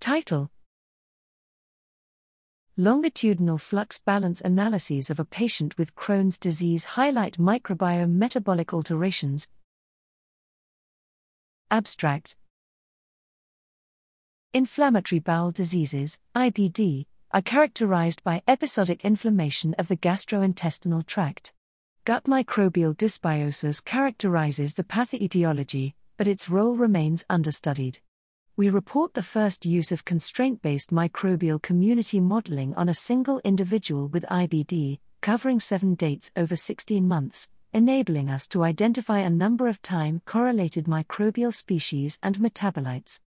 Title Longitudinal flux balance analyses of a patient with Crohn's disease highlight microbiome metabolic alterations. Abstract Inflammatory bowel diseases, IBD, are characterized by episodic inflammation of the gastrointestinal tract. Gut microbial dysbiosis characterizes the pathoetiology, but its role remains understudied we report the first use of constraint based microbial community modeling on a single individual with IBD, covering seven dates over 16 months, enabling us to identify a number of time correlated microbial species and metabolites.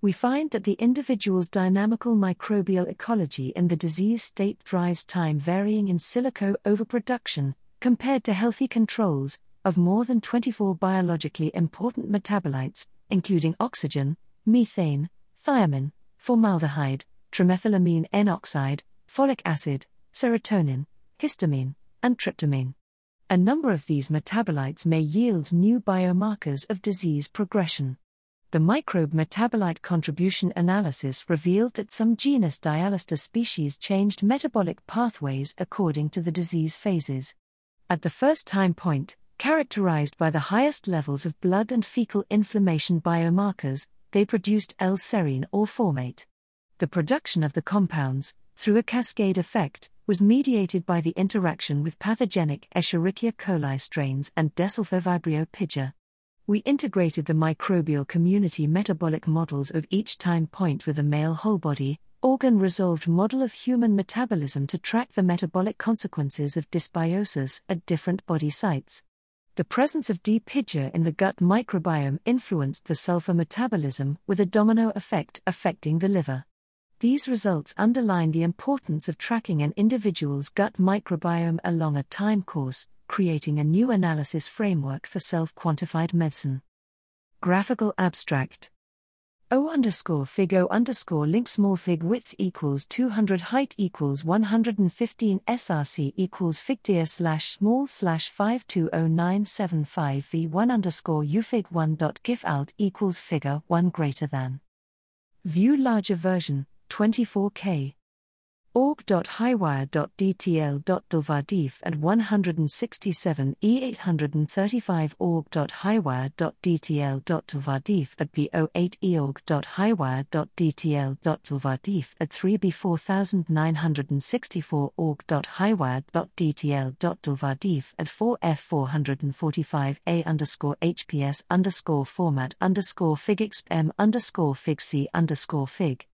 We find that the individual's dynamical microbial ecology in the disease state drives time varying in silico overproduction, compared to healthy controls, of more than 24 biologically important metabolites, including oxygen, methane, thiamine, formaldehyde, trimethylamine N oxide, folic acid, serotonin, histamine, and tryptamine. A number of these metabolites may yield new biomarkers of disease progression. The microbe metabolite contribution analysis revealed that some genus Dialister species changed metabolic pathways according to the disease phases. At the first time point, characterized by the highest levels of blood and fecal inflammation biomarkers, they produced L-serine or formate. The production of the compounds, through a cascade effect, was mediated by the interaction with pathogenic Escherichia coli strains and Desulfovibrio piger. We integrated the microbial community metabolic models of each time point with a male whole body, organ resolved model of human metabolism to track the metabolic consequences of dysbiosis at different body sites. The presence of D. piger in the gut microbiome influenced the sulfur metabolism with a domino effect affecting the liver. These results underline the importance of tracking an individual's gut microbiome along a time course, creating a new analysis framework for self quantified medicine. Graphical Abstract O underscore fig O underscore link small fig width equals 200 height equals 115 src equals figdeer slash small slash 520975 v1 underscore ufig 1 dot gif alt equals figure 1 greater than. View larger version, 24k org.highwire.dtl.dlvadif and 167 e835 org.highwire.dtl.dlvadif at b08 eorg.highwire.dtl.dlvadif at 3b4964 org.highwire.dtl.dlvadif at 4f445a underscore hps underscore format underscore figxm underscore figc underscore fig